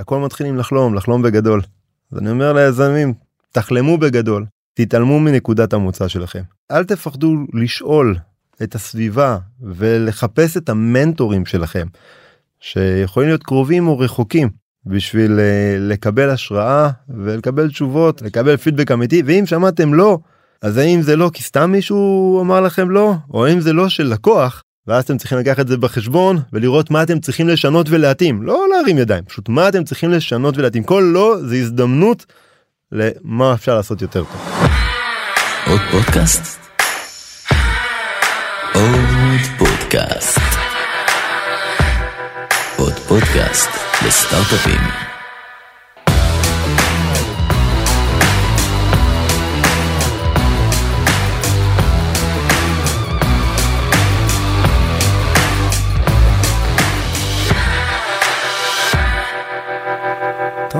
הכל מתחילים לחלום לחלום בגדול. אז אני אומר ליזמים תחלמו בגדול תתעלמו מנקודת המוצא שלכם אל תפחדו לשאול את הסביבה ולחפש את המנטורים שלכם שיכולים להיות קרובים או רחוקים בשביל uh, לקבל השראה ולקבל תשובות לקבל פידבק אמיתי ואם שמעתם לא אז האם זה לא כי סתם מישהו אמר לכם לא או האם זה לא של לקוח ואז אתם צריכים לקחת את זה בחשבון ולראות מה אתם צריכים לשנות ולהתאים לא להרים ידיים פשוט מה אתם צריכים לשנות ולהתאים כל לא זה הזדמנות למה אפשר לעשות יותר טוב. עוד פודקאסט? עוד פודקאסט. עוד פודקאסט לסטארט-אפים.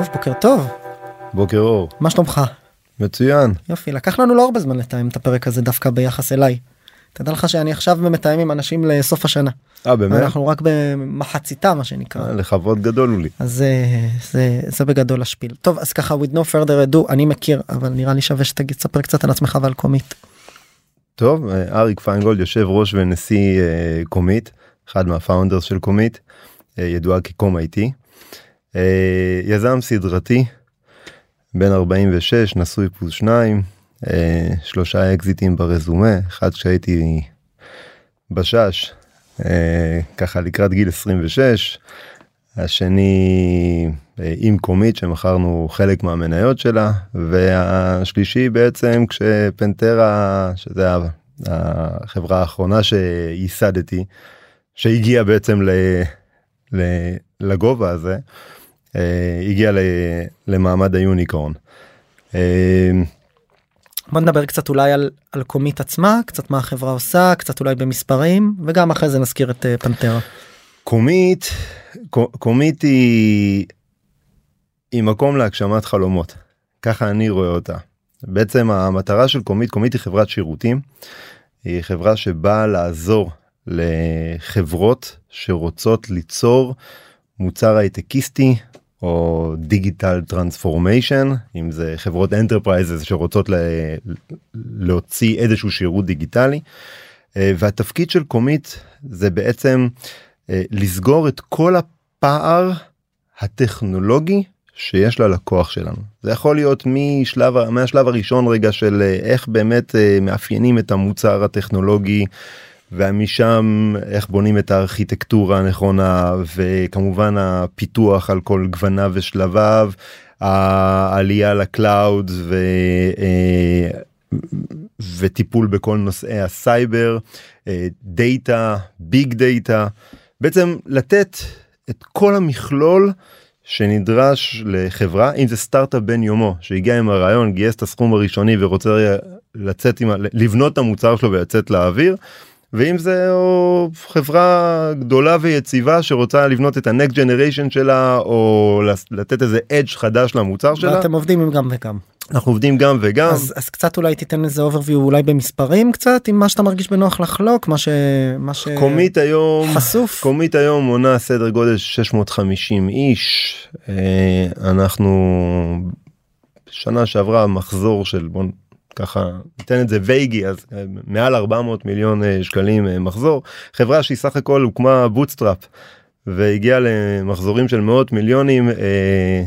טוב, בוקר טוב. בוקר אור. מה שלומך? מצוין. יופי, לקח לנו לא הרבה זמן לתאם את הפרק הזה דווקא ביחס אליי. תדע לך שאני עכשיו מתאם עם אנשים לסוף השנה. אה באמת? אנחנו רק במחציתה מה שנקרא. אה, לכבוד גדול הוא לי. אז זה, זה, זה בגדול ה spiel. טוב, אז ככה, with no further ado, אני מכיר, אבל נראה לי שווה שתגיד, תספר קצת על עצמך ועל קומית. טוב, אה, אריק פיינגולד יושב ראש ונשיא אה, קומית, אחד מה founders של קומית, אה, ידועה כקום איי-טי. אה, יזם סדרתי, בן 46, נשוי פלוס שניים, אה, שלושה אקזיטים ברזומה, אחד כשהייתי בשש, אה, ככה לקראת גיל 26, השני עם קומית שמכרנו חלק מהמניות שלה, והשלישי בעצם כשפנטרה, שזה החברה האחרונה שייסדתי, שהגיעה בעצם ל, לגובה הזה, אה, הגיעה ל, למעמד היוניקורן. אה, בוא נדבר קצת אולי על, על קומית עצמה, קצת מה החברה עושה, קצת אולי במספרים, וגם אחרי זה נזכיר את אה, פנטרה. קומית, קו- קומית היא, היא מקום להגשמת חלומות, ככה אני רואה אותה. בעצם המטרה של קומית, קומית היא חברת שירותים, היא חברה שבאה לעזור לחברות שרוצות ליצור מוצר הייטקיסטי או digital transformation אם זה חברות enterprises שרוצות ל- להוציא איזשהו שירות דיגיטלי. אה, והתפקיד של קומית זה בעצם אה, לסגור את כל הפער הטכנולוגי שיש ללקוח שלנו. זה יכול להיות משלב, מהשלב הראשון רגע של אה, איך באמת מאפיינים את המוצר הטכנולוגי ומשם איך בונים את הארכיטקטורה הנכונה וכמובן הפיתוח על כל גווניו ושלביו, העלייה ל cloud ו... אה, וטיפול בכל נושאי הסייבר, אה, data, big data, בעצם לתת את כל המכלול שנדרש לחברה אם זה סטארט-אפ בן יומו שהגיע עם הרעיון גייס את הסכום הראשוני ורוצה לצאת עם ה- לבנות את המוצר שלו ולצאת לאוויר. ואם זה או חברה גדולה ויציבה שרוצה לבנות את ה-next generation שלה או לתת איזה edge חדש למוצר שלה ואתם עובדים עם גם וגם. אנחנו עובדים גם וגם אז, אז קצת אולי תיתן איזה overview אולי במספרים קצת עם מה שאתה מרגיש בנוח לחלוק מה ש... מה ש... קומית היום חשוף. קומית היום מונה סדר גודל של 650 איש אה, אנחנו שנה שעברה מחזור של בוא ככה ניתן את זה vague י אז אה, מעל 400 מיליון אה, שקלים אה, מחזור חברה שהיא סך הכל הוקמה bootstrap והגיעה למחזורים של מאות מיליונים אה,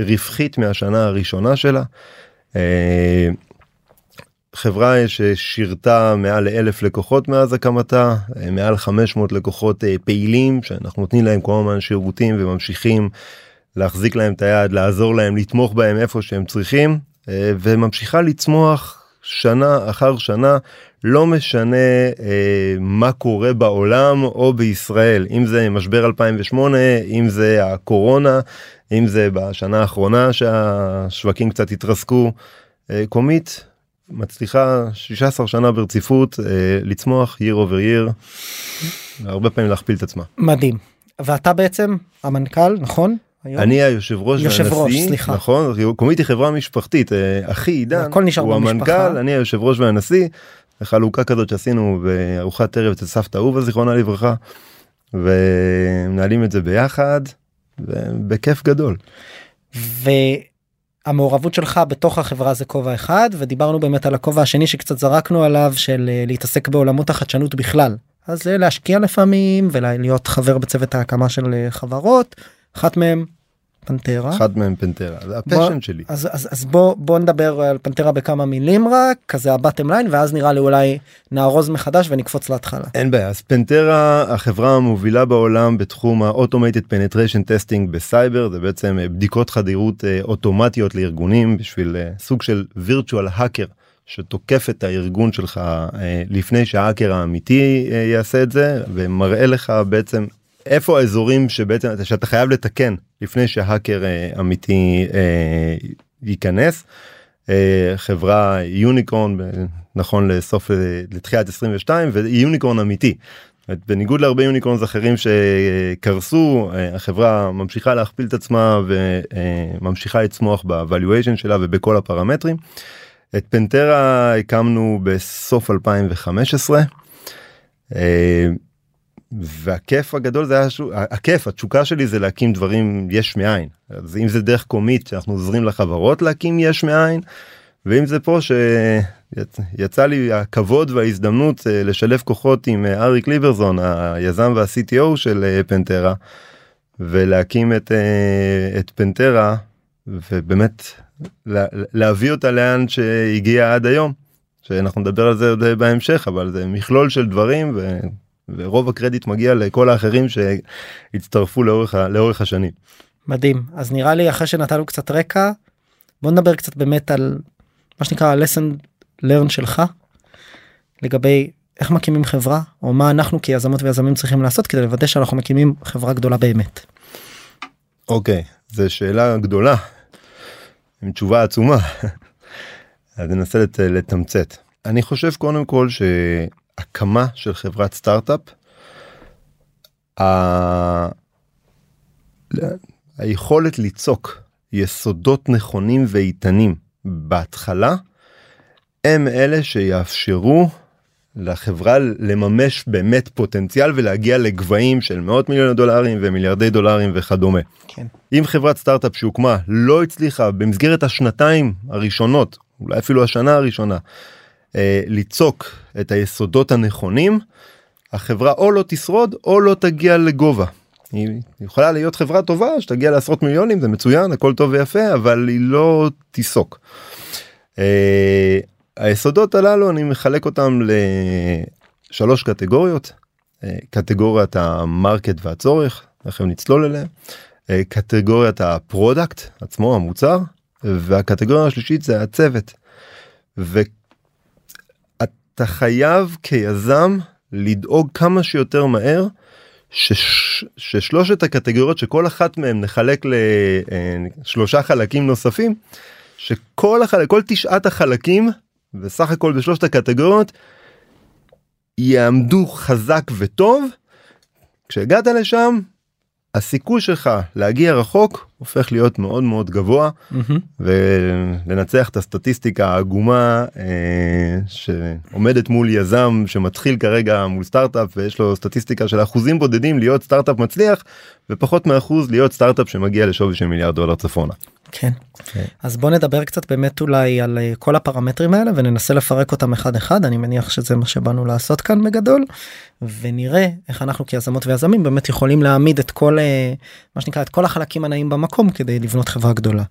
רווחית מהשנה הראשונה שלה. אה, חברה ששירתה מעל לאלף לקוחות מאז הקמתה מעל 500 לקוחות פעילים שאנחנו נותנים להם כל הזמן שירותים וממשיכים להחזיק להם את היד לעזור להם לתמוך בהם איפה שהם צריכים וממשיכה לצמוח שנה אחר שנה לא משנה אה, מה קורה בעולם או בישראל אם זה משבר 2008 אם זה הקורונה אם זה בשנה האחרונה שהשווקים קצת התרסקו אה, קומית מצליחה 16 שנה ברציפות אה, לצמוח year over year הרבה פעמים להכפיל את עצמה. מדהים. ואתה בעצם המנכ"ל נכון? היום? אני היושב ראש יושב ראש, והנשיא, סליחה. נכון, קומית היא חברה משפחית, אה, אחי עידן, הוא במשפחה. המנכ"ל, אני היושב ראש והנשיא, חלוקה כזאת שעשינו בארוחת ערב אצל סבתא אהובה זיכרונה לברכה, ומנהלים את זה ביחד, בכיף גדול. והמעורבות שלך בתוך החברה זה כובע אחד ודיברנו באמת על הכובע השני שקצת זרקנו עליו של אה, להתעסק בעולמות החדשנות בכלל. אז אה, להשקיע לפעמים ולהיות חבר בצוות ההקמה של חברות אחת מהם פנטרה. אחד מהם פנטרה זה בוא- ה passion שלי. אז, אז, אז בוא בוא נדבר על פנטרה בכמה מילים רק כזה ה bottom line ואז נראה לי אולי נארוז מחדש ונקפוץ להתחלה. אין בעיה אז פנטרה החברה המובילה בעולם בתחום ה-automated penetration testing בסייבר זה בעצם אה, בדיקות חדירות אה, אוטומטיות לארגונים בשביל אה, סוג של virtual hacker שתוקף את הארגון שלך לפני שההאקר האמיתי יעשה את זה ומראה לך בעצם איפה האזורים שבעצם שאתה חייב לתקן לפני שההאקר אה, אמיתי אה, ייכנס. אה, חברה יוניקורן ב- נכון לסוף לתחילת 22 ויוניקורן אמיתי. בניגוד להרבה יוניקורנס אחרים שקרסו החברה ממשיכה להכפיל את עצמה וממשיכה לצמוח בvaluation שלה ובכל הפרמטרים. את פנטרה הקמנו בסוף 2015. והכיף הגדול זה היה הכיף התשוקה שלי זה להקים דברים יש מאין. אז אם זה דרך קומית שאנחנו עוזרים לחברות להקים יש מאין ואם זה פה שיצא לי הכבוד וההזדמנות אה, לשלב כוחות עם אה, אריק ליברזון היזם וה-CTO של אה, פנטרה ולהקים את, את פנטרה ובאמת לה- להביא אותה לאן שהגיעה עד היום שאנחנו נדבר על זה עוד בהמשך אבל זה מכלול של דברים ו... ורוב הקרדיט מגיע לכל האחרים שהצטרפו לאורך, לאורך השנים. מדהים אז נראה לי אחרי שנתנו קצת רקע בוא נדבר קצת באמת על מה שנקרא lesson learn שלך לגבי איך מקימים חברה או מה אנחנו כיזמות ויזמים צריכים לעשות כדי לוודא שאנחנו מקימים חברה גדולה באמת. אוקיי, זו שאלה גדולה, עם תשובה עצומה. אז ננסה לת, לתמצת. אני חושב קודם כל שהקמה של חברת סטארט-אפ, ה... היכולת ליצוק יסודות נכונים ואיתנים בהתחלה, הם אלה שיאפשרו לחברה לממש באמת פוטנציאל ולהגיע לגבהים של מאות מיליוני דולרים ומיליארדי דולרים וכדומה. כן. אם חברת סטארט-אפ שהוקמה לא הצליחה במסגרת השנתיים הראשונות אולי אפילו השנה הראשונה ליצוק את היסודות הנכונים החברה או לא תשרוד או לא תגיע לגובה. היא יכולה להיות חברה טובה שתגיע לעשרות מיליונים זה מצוין הכל טוב ויפה אבל היא לא תיסוק. אה, היסודות הללו אני מחלק אותם לשלוש קטגוריות אה, קטגוריית ה market והצורך תכף נצלול אליהם. אה, קטגוריית ה product עצמו המוצר והקטגוריה השלישית זה הצוות. ואתה חייב כיזם לדאוג כמה שיותר מהר שש, ששלושת הקטגוריות שכל אחת מהם נחלק לשלושה חלקים נוספים שכל החלק, כל תשעת החלקים וסך הכל בשלושת הקטגוריות יעמדו חזק וטוב. כשהגעת לשם הסיכוי שלך להגיע רחוק הופך להיות מאוד מאוד גבוה ולנצח את הסטטיסטיקה העגומה אה, שעומדת מול יזם שמתחיל כרגע מול סטארט-אפ ויש לו סטטיסטיקה של אחוזים בודדים להיות סטארט-אפ מצליח ופחות מאחוז להיות סטארט-אפ שמגיע לשווי של מיליארד דולר צפונה. כן. אז בוא נדבר קצת באמת אולי על אה, כל הפרמטרים האלה וננסה לפרק אותם אחד אחד אני מניח שזה מה שבאנו לעשות כאן בגדול ונראה איך אנחנו כיזמות ויזמים באמת יכולים להעמיד את כל אה, מה שנקרא את כל החלקים הנעים במקום כדי לבנות חברה גדולה.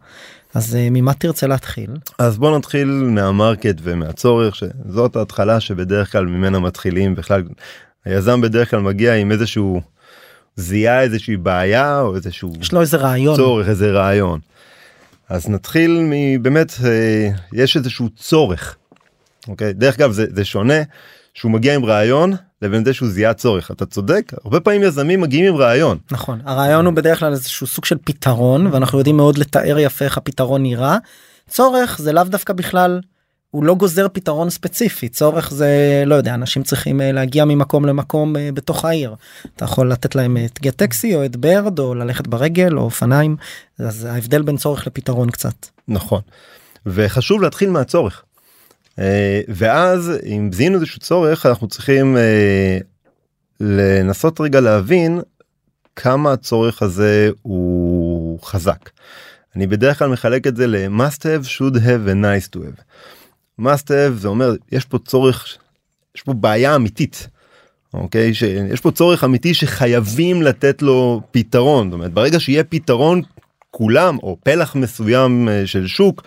אז אה, ממה תרצה להתחיל? אז בוא נתחיל מהמרקט ומהצורך שזאת ההתחלה שבדרך כלל ממנה מתחילים בכלל היזם בדרך כלל מגיע עם איזשהו זיהה איזושהי בעיה או איזשהו יש לו איזה רעיון. צורך איזה רעיון. אז נתחיל מבאמת אה, יש איזשהו צורך. אוקיי דרך אגב זה, זה שונה שהוא מגיע עם רעיון לבין זה שהוא זיהה צורך אתה צודק הרבה פעמים יזמים מגיעים עם רעיון נכון הרעיון הוא בדרך כלל איזשהו סוג של פתרון ואנחנו יודעים מאוד לתאר יפה איך הפתרון נראה. צורך זה לאו דווקא בכלל הוא לא גוזר פתרון ספציפי צורך זה לא יודע אנשים צריכים אה, להגיע ממקום למקום אה, בתוך העיר אתה יכול לתת להם את גט טקסי או את ברד או ללכת ברגל או אופניים אז ההבדל בין צורך לפתרון קצת. נכון. וחשוב להתחיל מהצורך. אה, ואז אם זיהינו איזשהו צורך אנחנו צריכים אה, לנסות רגע להבין כמה הצורך הזה הוא חזק. אני בדרך כלל מחלק את זה ל-must have, should have ו-nice to have. must have זה אומר יש פה צורך, יש פה בעיה אמיתית. אוקיי שיש פה צורך אמיתי שחייבים לתת לו פתרון זאת אומרת ברגע שיהיה פתרון כולם או פלח מסוים אה, של שוק.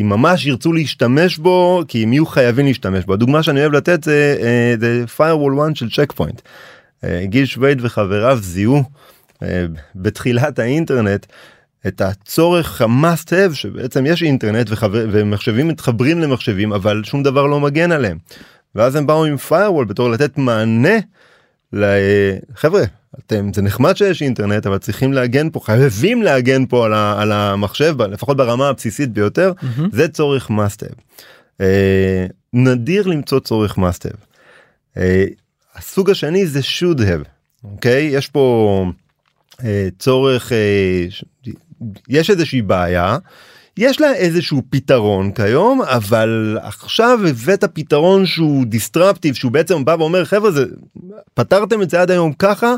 אם ממש ירצו להשתמש בו כי הם יהיו חייבים להשתמש בו הדוגמה שאני אוהב לתת זה אה, זה firewall one של צ'ק פוינט. גיל שווייד וחבריו זיהו אה, בתחילת האינטרנט את הצורך ה-must have שבעצם יש אינטרנט וחבר, ומחשבים מתחברים למחשבים אבל שום דבר לא מגן עליהם. ואז הם באו עם firewall בתור לתת מענה לחבר'ה אתם זה נחמד שיש אינטרנט אבל צריכים להגן פה חייבים להגן פה על, ה, על המחשב לפחות ברמה הבסיסית ביותר mm-hmm. זה צורך have. אה, נדיר למצוא צורך have. אה, הסוג השני זה should have אוקיי יש פה אה, צורך אה, יש איזושהי בעיה יש לה איזשהו פתרון כיום אבל עכשיו הבאת פתרון שהוא disruptive שהוא בעצם בא ואומר חבר'ה זה פתרתם את זה עד היום ככה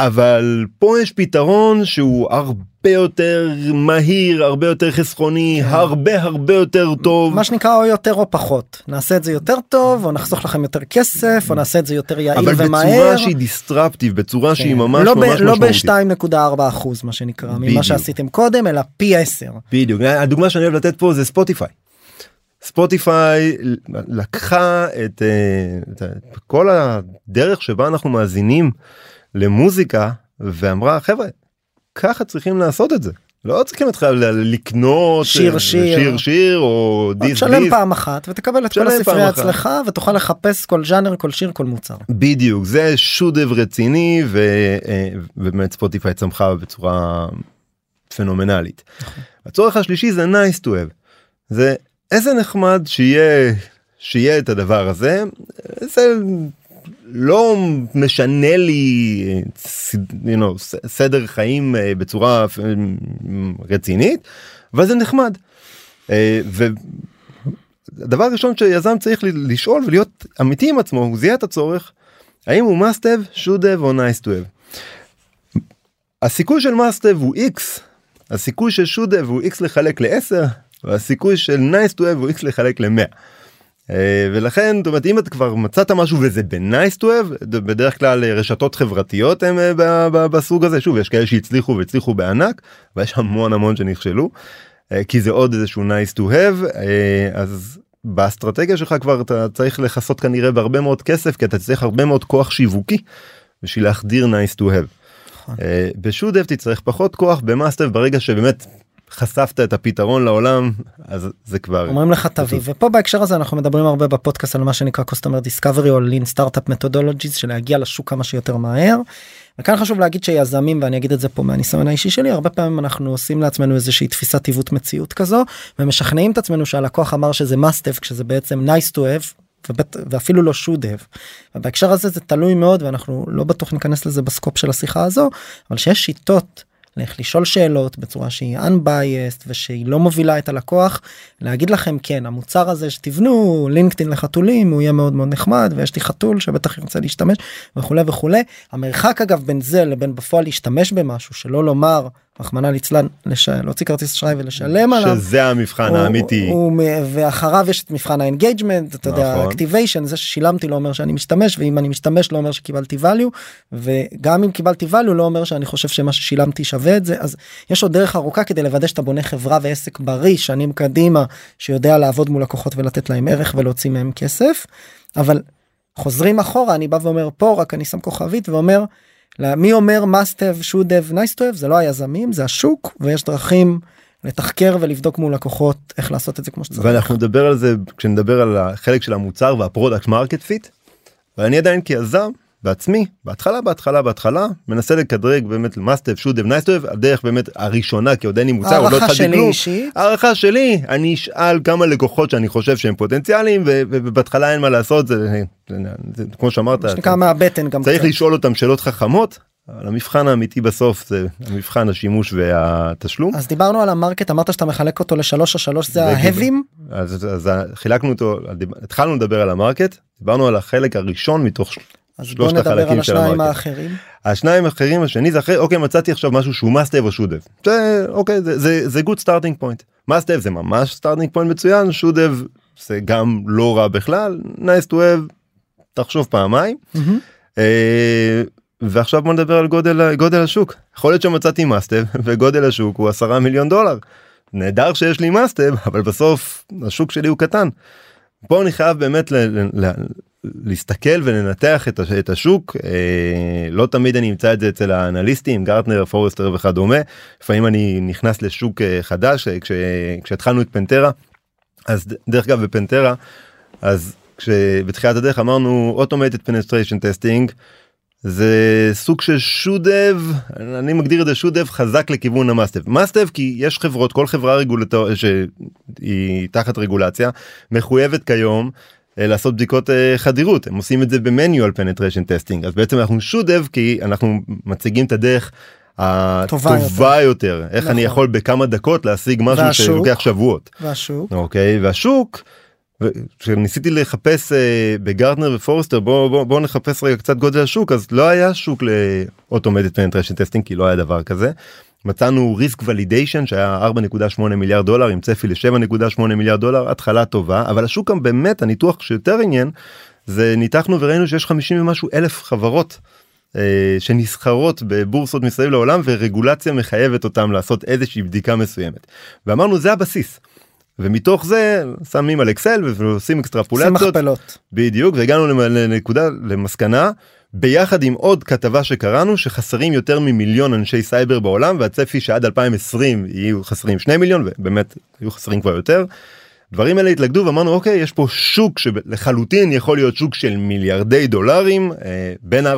אבל פה יש פתרון שהוא הרבה יותר מהיר הרבה יותר חסכוני כן. הרבה הרבה יותר טוב מה שנקרא או יותר או פחות נעשה את זה יותר טוב או נחסוך לכם יותר כסף או נעשה את זה יותר יעיל אבל ומהר. אבל בצורה שהיא disruptive בצורה כן. שהיא ממש לא ממש לא משמעותית. ב-2.4 אחוז מה שנקרא ממה שעשיתם קודם אלא פי 10. בדיוק הדוגמה שאני אוהב לתת פה זה ספוטיפיי. ספוטיפיי לקחה את, אה, את, את כל הדרך שבה אנחנו מאזינים למוזיקה ואמרה חבר'ה ככה צריכים לעשות את זה לא צריכים להתחיל לקנות שיר שיר שיר שיר או דיסק תשלם דיסק. פעם אחת ותקבל את כל אחת. אצלך ותוכל לחפש כל ז'אנר כל שיר כל מוצר. בדיוק זה שודב רציני ו, אה, ובאמת ספוטיפיי צמחה בצורה פנומנלית. הצורך השלישי זה nice to have. זה איזה נחמד שיהיה שיהיה את הדבר הזה זה לא משנה לי you know, סדר חיים אה, בצורה רצינית אבל זה נחמד. אה, והדבר הראשון שיזם צריך לשאול ולהיות אמיתי עם עצמו הוא זיהה את הצורך האם הוא must have should have או nice to have. הסיכוי של must have הוא x הסיכוי של should have הוא x לחלק ל-10 והסיכוי של nice to have הוא x לחלק ל-100. אה, ולכן זאת אומרת אם אתה כבר מצאת משהו וזה ב-nice to have בדרך כלל אה, רשתות חברתיות הם אה, בסוג הזה שוב יש כאלה שהצליחו והצליחו בענק ויש המון המון שנכשלו כי זה עוד איזשהו nice to have אז באסטרטגיה שלך כבר אתה צריך לכסות כנראה בהרבה מאוד כסף כי אתה צריך הרבה מאוד כוח שיווקי בשביל להחדיר nice to have. נכון. בשודב תצטרך פחות כוח במאסטר ברגע שבאמת חשפת את הפתרון לעולם אז זה כבר אומרים לך תביא ופה בהקשר הזה אנחנו מדברים הרבה בפודקאסט על מה שנקרא customer discovery או lean startup methodologies של להגיע לשוק כמה שיותר מהר. וכאן חשוב להגיד שיזמים ואני אגיד את זה פה מהניסיון האישי שלי הרבה פעמים אנחנו עושים לעצמנו איזושהי תפיסת עיוות מציאות כזו ומשכנעים את עצמנו שהלקוח אמר שזה must have כשזה בעצם nice to have. ובט... ואפילו לא should have. ובהקשר הזה זה תלוי מאוד ואנחנו לא בטוח ניכנס לזה בסקופ של השיחה הזו אבל שיש שיטות לאיך לשאול שאלות בצורה שהיא unbiased ושהיא לא מובילה את הלקוח להגיד לכם כן המוצר הזה שתבנו לינקדאין לחתולים הוא יהיה מאוד מאוד נחמד ויש לי חתול שבטח ירצה להשתמש וכולי וכולי המרחק אגב בין זה לבין בפועל להשתמש במשהו שלא לומר רחמנא ליצלן לש... להוציא כרטיס אשראי ולשלם עליו. שזה המבחן הוא- האמיתי. הוא, הוא, ואחריו יש את מבחן ה engagement אתה יודע נכון. activation זה ששילמתי לא אומר שאני משתמש ואם אני משתמש לא אומר שקיבלתי value וגם אם קיבלתי value לא אומר שאני חושב שמה ששילמתי שווה את זה אז יש עוד דרך ארוכה כדי לוודא שאתה בונה חברה ועסק בריא שנים קדימה שיודע לעבוד מול לקוחות ולתת להם ערך ולהוציא מהם כסף אבל חוזרים אחורה אני בא ואומר פה רק אני שם כוכבית ואומר. מי אומר must have should have nice to have זה לא היזמים זה השוק ויש דרכים לתחקר ולבדוק מול לקוחות איך לעשות את זה כמו שצריך. ואנחנו נדבר על זה כשנדבר על החלק של המוצר וה product market fit. ואני עדיין כיזם בעצמי בהתחלה בהתחלה בהתחלה מנסה לקדרג באמת למאסטב שודב נייסטוב הדרך באמת הראשונה כי עוד אין לי מוצר עוד לא התחלתי שלי כלום. אישית הערכה שלי אני אשאל כמה לקוחות שאני חושב שהם פוטנציאליים ובהתחלה אין מה לעשות זה, זה, זה, זה כמו שאמרת מה שנקרא מהבטן גם צריך. לשאול אותם שאלות חכמות אבל המבחן האמיתי בסוף זה המבחן השימוש והתשלום אז דיברנו על המרקט אמרת שאתה מחלק אותו לשלוש השלוש זה זה ההבים אז, אז חילקנו אותו התחלנו לדבר על המרקט דיברנו על החלק הראשון מתוך אז בוא נדבר על השניים. האחרים. השניים האחרים השני זה אחרי אוקיי מצאתי עכשיו משהו שהוא must have או should have. זה אוקיי זה זה זה good starting point. must have זה ממש starting point מצוין should have זה גם לא רע בכלל nice to have תחשוב פעמיים. מהמם. אה, ועכשיו בוא נדבר על גודל גודל השוק יכול להיות שמצאתי must have וגודל השוק הוא 10 מיליון דולר. נהדר שיש לי must have אבל בסוף השוק שלי הוא קטן. פה אני חייב באמת ל- ל- ל- להסתכל ולנתח את, הש- את השוק אה, לא תמיד אני אמצא את זה אצל האנליסטים גרטנר פורסטר וכדומה. לפעמים אני נכנס לשוק אה, חדש אה, כש, כשהתחלנו את פנטרה אז דרך אגב בפנטרה אז כשבתחילת הדרך אמרנו automated penetration testing זה סוג של should have אני מגדיר את זה should have חזק לכיוון ה must have must have כי יש חברות כל חברה רגולטור שהיא תחת רגולציה מחויבת כיום לעשות בדיקות אה, חדירות הם עושים את זה ב manual penetration testing אז בעצם אנחנו should have כי אנחנו מציגים את הדרך טובה הטובה יותר איך אני נכון. יכול בכמה דקות להשיג משהו והשוק? שלוקח שבועות. והשוק. אוקיי והשוק ו- כשניסיתי לחפש אה, בגרטנר ופורסטר בוא בוא בוא נחפש רגע קצת גודל השוק אז לא היה שוק ל automated penetration testing כי לא היה דבר כזה. מצאנו risk validation שהיה 4.8 מיליארד דולר עם צפי ל-7.8 מיליארד דולר התחלה טובה אבל השוק גם באמת הניתוח שיותר עניין זה ניתחנו וראינו שיש 50 ומשהו אלף חברות אה, שנסחרות בבורסות מסביב לעולם ורגולציה מחייבת אותם לעשות איזושהי בדיקה מסוימת. ואמרנו זה הבסיס. ומתוך זה שמים על אקסל ועושים עושים אקסטרפולציות מכפלות. בדיוק והגענו לנקודה למסקנה ביחד עם עוד כתבה שקראנו שחסרים יותר ממיליון אנשי סייבר בעולם והצפי שעד 2020 יהיו חסרים 2 מיליון ובאמת יהיו חסרים כבר יותר. דברים אלה התלכדו ואמרנו אוקיי יש פה שוק שלחלוטין יכול להיות שוק של מיליארדי דולרים אה, בין 4.8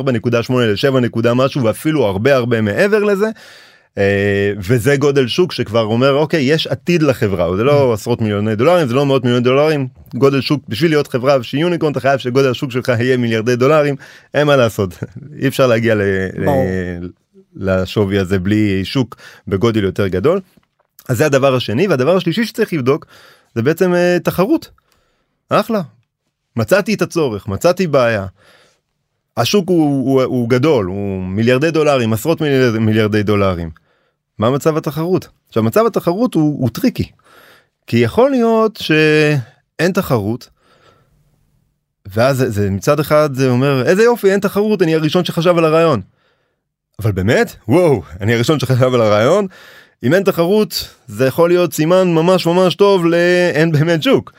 ל-7 נקודה משהו ואפילו הרבה הרבה מעבר לזה. אה, וזה גודל שוק שכבר אומר אוקיי יש עתיד לחברה זה לא עשרות מיליוני דולרים זה לא מאות מיליוני דולרים גודל שוק בשביל להיות חברה שהיא יוניקורן אתה חייב שגודל השוק שלך יהיה מיליארדי דולרים אין מה לעשות אי אפשר להגיע ל- לשווי הזה בלי שוק בגודל יותר גדול. אז זה הדבר השני והדבר השלישי שצריך לבדוק זה בעצם אה, תחרות. אחלה. מצאתי את הצורך מצאתי בעיה. השוק הוא, הוא, הוא גדול הוא מיליארדי דולרים עשרות מיליארדי, מיליארדי דולרים. מה מצב התחרות? עכשיו מצב התחרות הוא, הוא טריקי. כי יכול להיות שאין תחרות. ואז זה, זה מצד אחד זה אומר איזה יופי אין תחרות אני הראשון שחשב על הרעיון. אבל באמת וואו אני הראשון שחשב על הרעיון. אם אין תחרות זה יכול להיות סימן ממש ממש טוב לאין באמת שוק.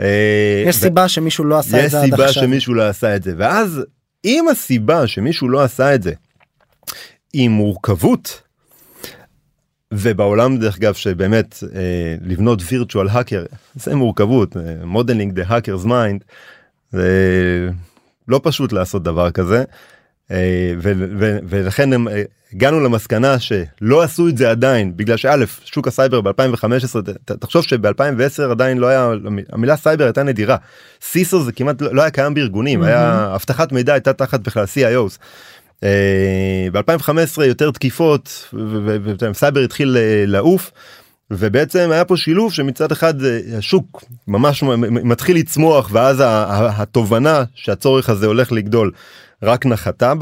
אה, יש ו- סיבה שמישהו לא עשה את יש זה עד סיבה עכשיו. שמישהו לא עשה את זה ואז אם הסיבה שמישהו לא עשה את זה היא מורכבות ובעולם דרך אגב שבאמת אה, לבנות virtual hacker זה מורכבות modeling the hacker's mind זה לא פשוט לעשות דבר כזה אה, ולכן הם, אה, הגענו למסקנה שלא עשו את זה עדיין בגלל שא' שוק הסייבר ב2015 תחשוב שב2010 עדיין לא היה המילה סייבר הייתה נדירה CISO זה כמעט לא לא היה קיים בארגונים היה אבטחת מידע הייתה תחת בכלל CIOs. ב2015 יותר תקיפות וסייבר התחיל אה, לעוף. ובעצם היה פה שילוב שמצד אחד אה, השוק ממש מתחיל לצמוח ואז התובנה שהצורך הזה הולך לגדול רק נחתה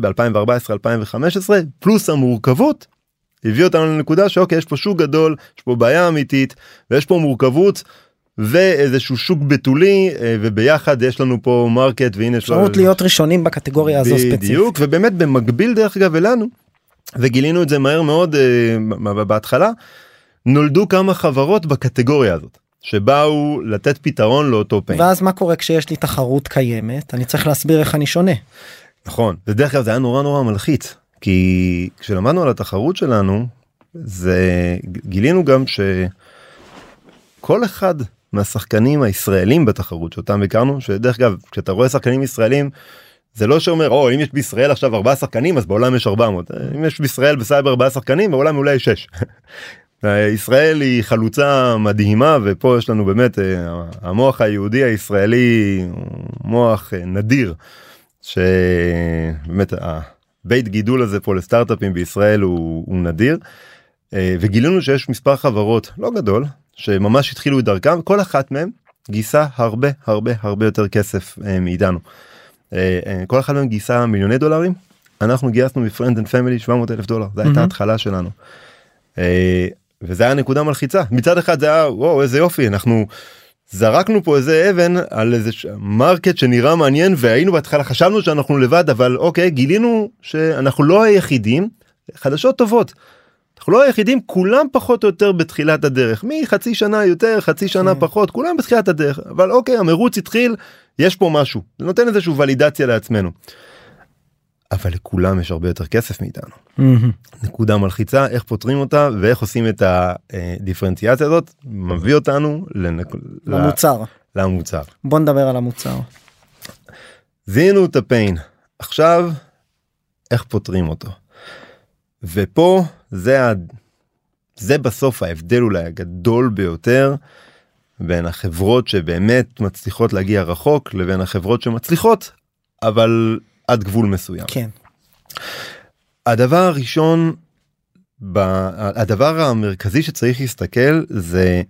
ב-2014-2015 פלוס המורכבות הביא אותנו לנקודה שאוקיי יש פה שוק גדול יש פה בעיה אמיתית ויש פה מורכבות ואיזשהו שוק בתולי אה, וביחד יש לנו פה market והנה יש אפשרות להיות ראשונים בקטגוריה הזו ספציפית. בדיוק ובאמת במקביל דרך אגב אלינו וגילינו את זה מהר מאוד אה, בהתחלה נולדו כמה חברות בקטגוריה הזאת שבאו לתת פתרון לאותו pain. ואז מה קורה כשיש לי תחרות קיימת אני צריך להסביר איך אני שונה. נכון ודרך אגב זה היה נורא נורא מלחיץ כי כשלמדנו על התחרות שלנו זה גילינו גם שכל אחד מהשחקנים הישראלים בתחרות שאותם הכרנו שדרך אגב כשאתה רואה שחקנים ישראלים זה לא שאומר או אם יש בישראל עכשיו ארבעה שחקנים אז בעולם יש 400 אם יש בישראל בסייבר ארבעה שחקנים בעולם אולי שש. ישראל היא חלוצה מדהימה ופה יש לנו באמת אה, המוח היהודי הישראלי מוח אה, נדיר שבאמת הבית גידול הזה פה לסטארט-אפים בישראל הוא, הוא נדיר אה, וגילינו שיש מספר חברות לא גדול שממש התחילו את דרכם כל אחת מהן גייסה הרבה הרבה הרבה יותר כסף אה, מאיתנו. אה, אה, כל אחד מהם גייסה מיליוני דולרים אנחנו גייסנו מ friend and family 700 אלף דולר זו הייתה מהמם. ההתחלה שלנו. אה, וזה היה נקודה מלחיצה מצד אחד זה היה וואו איזה יופי אנחנו זרקנו פה איזה אבן על איזה ש- market שנראה מעניין והיינו בהתחלה חשבנו שאנחנו לבד אבל אוקיי גילינו שאנחנו לא היחידים חדשות טובות. אנחנו לא היחידים כולם פחות או יותר בתחילת הדרך מחצי שנה יותר חצי שנה כן. פחות כולם בתחילת הדרך אבל אוקיי המרוץ התחיל יש פה משהו זה נותן איזשהו ולידציה לעצמנו. אבל לכולם יש הרבה יותר כסף מאיתנו מהמם. נקודה מלחיצה איך פותרים אותה ואיך עושים את הדיפרנציאציה הזאת מביא אותנו לנק... למוצר. למוצר. בוא נדבר על המוצר. זיהינו את הפיין עכשיו איך פותרים אותו. ופה זה ה... זה בסוף ההבדל אולי הגדול ביותר בין החברות שבאמת מצליחות להגיע רחוק לבין החברות שמצליחות אבל עד גבול מסוים. כן. הדבר הראשון, ב... הדבר המרכזי שצריך להסתכל זה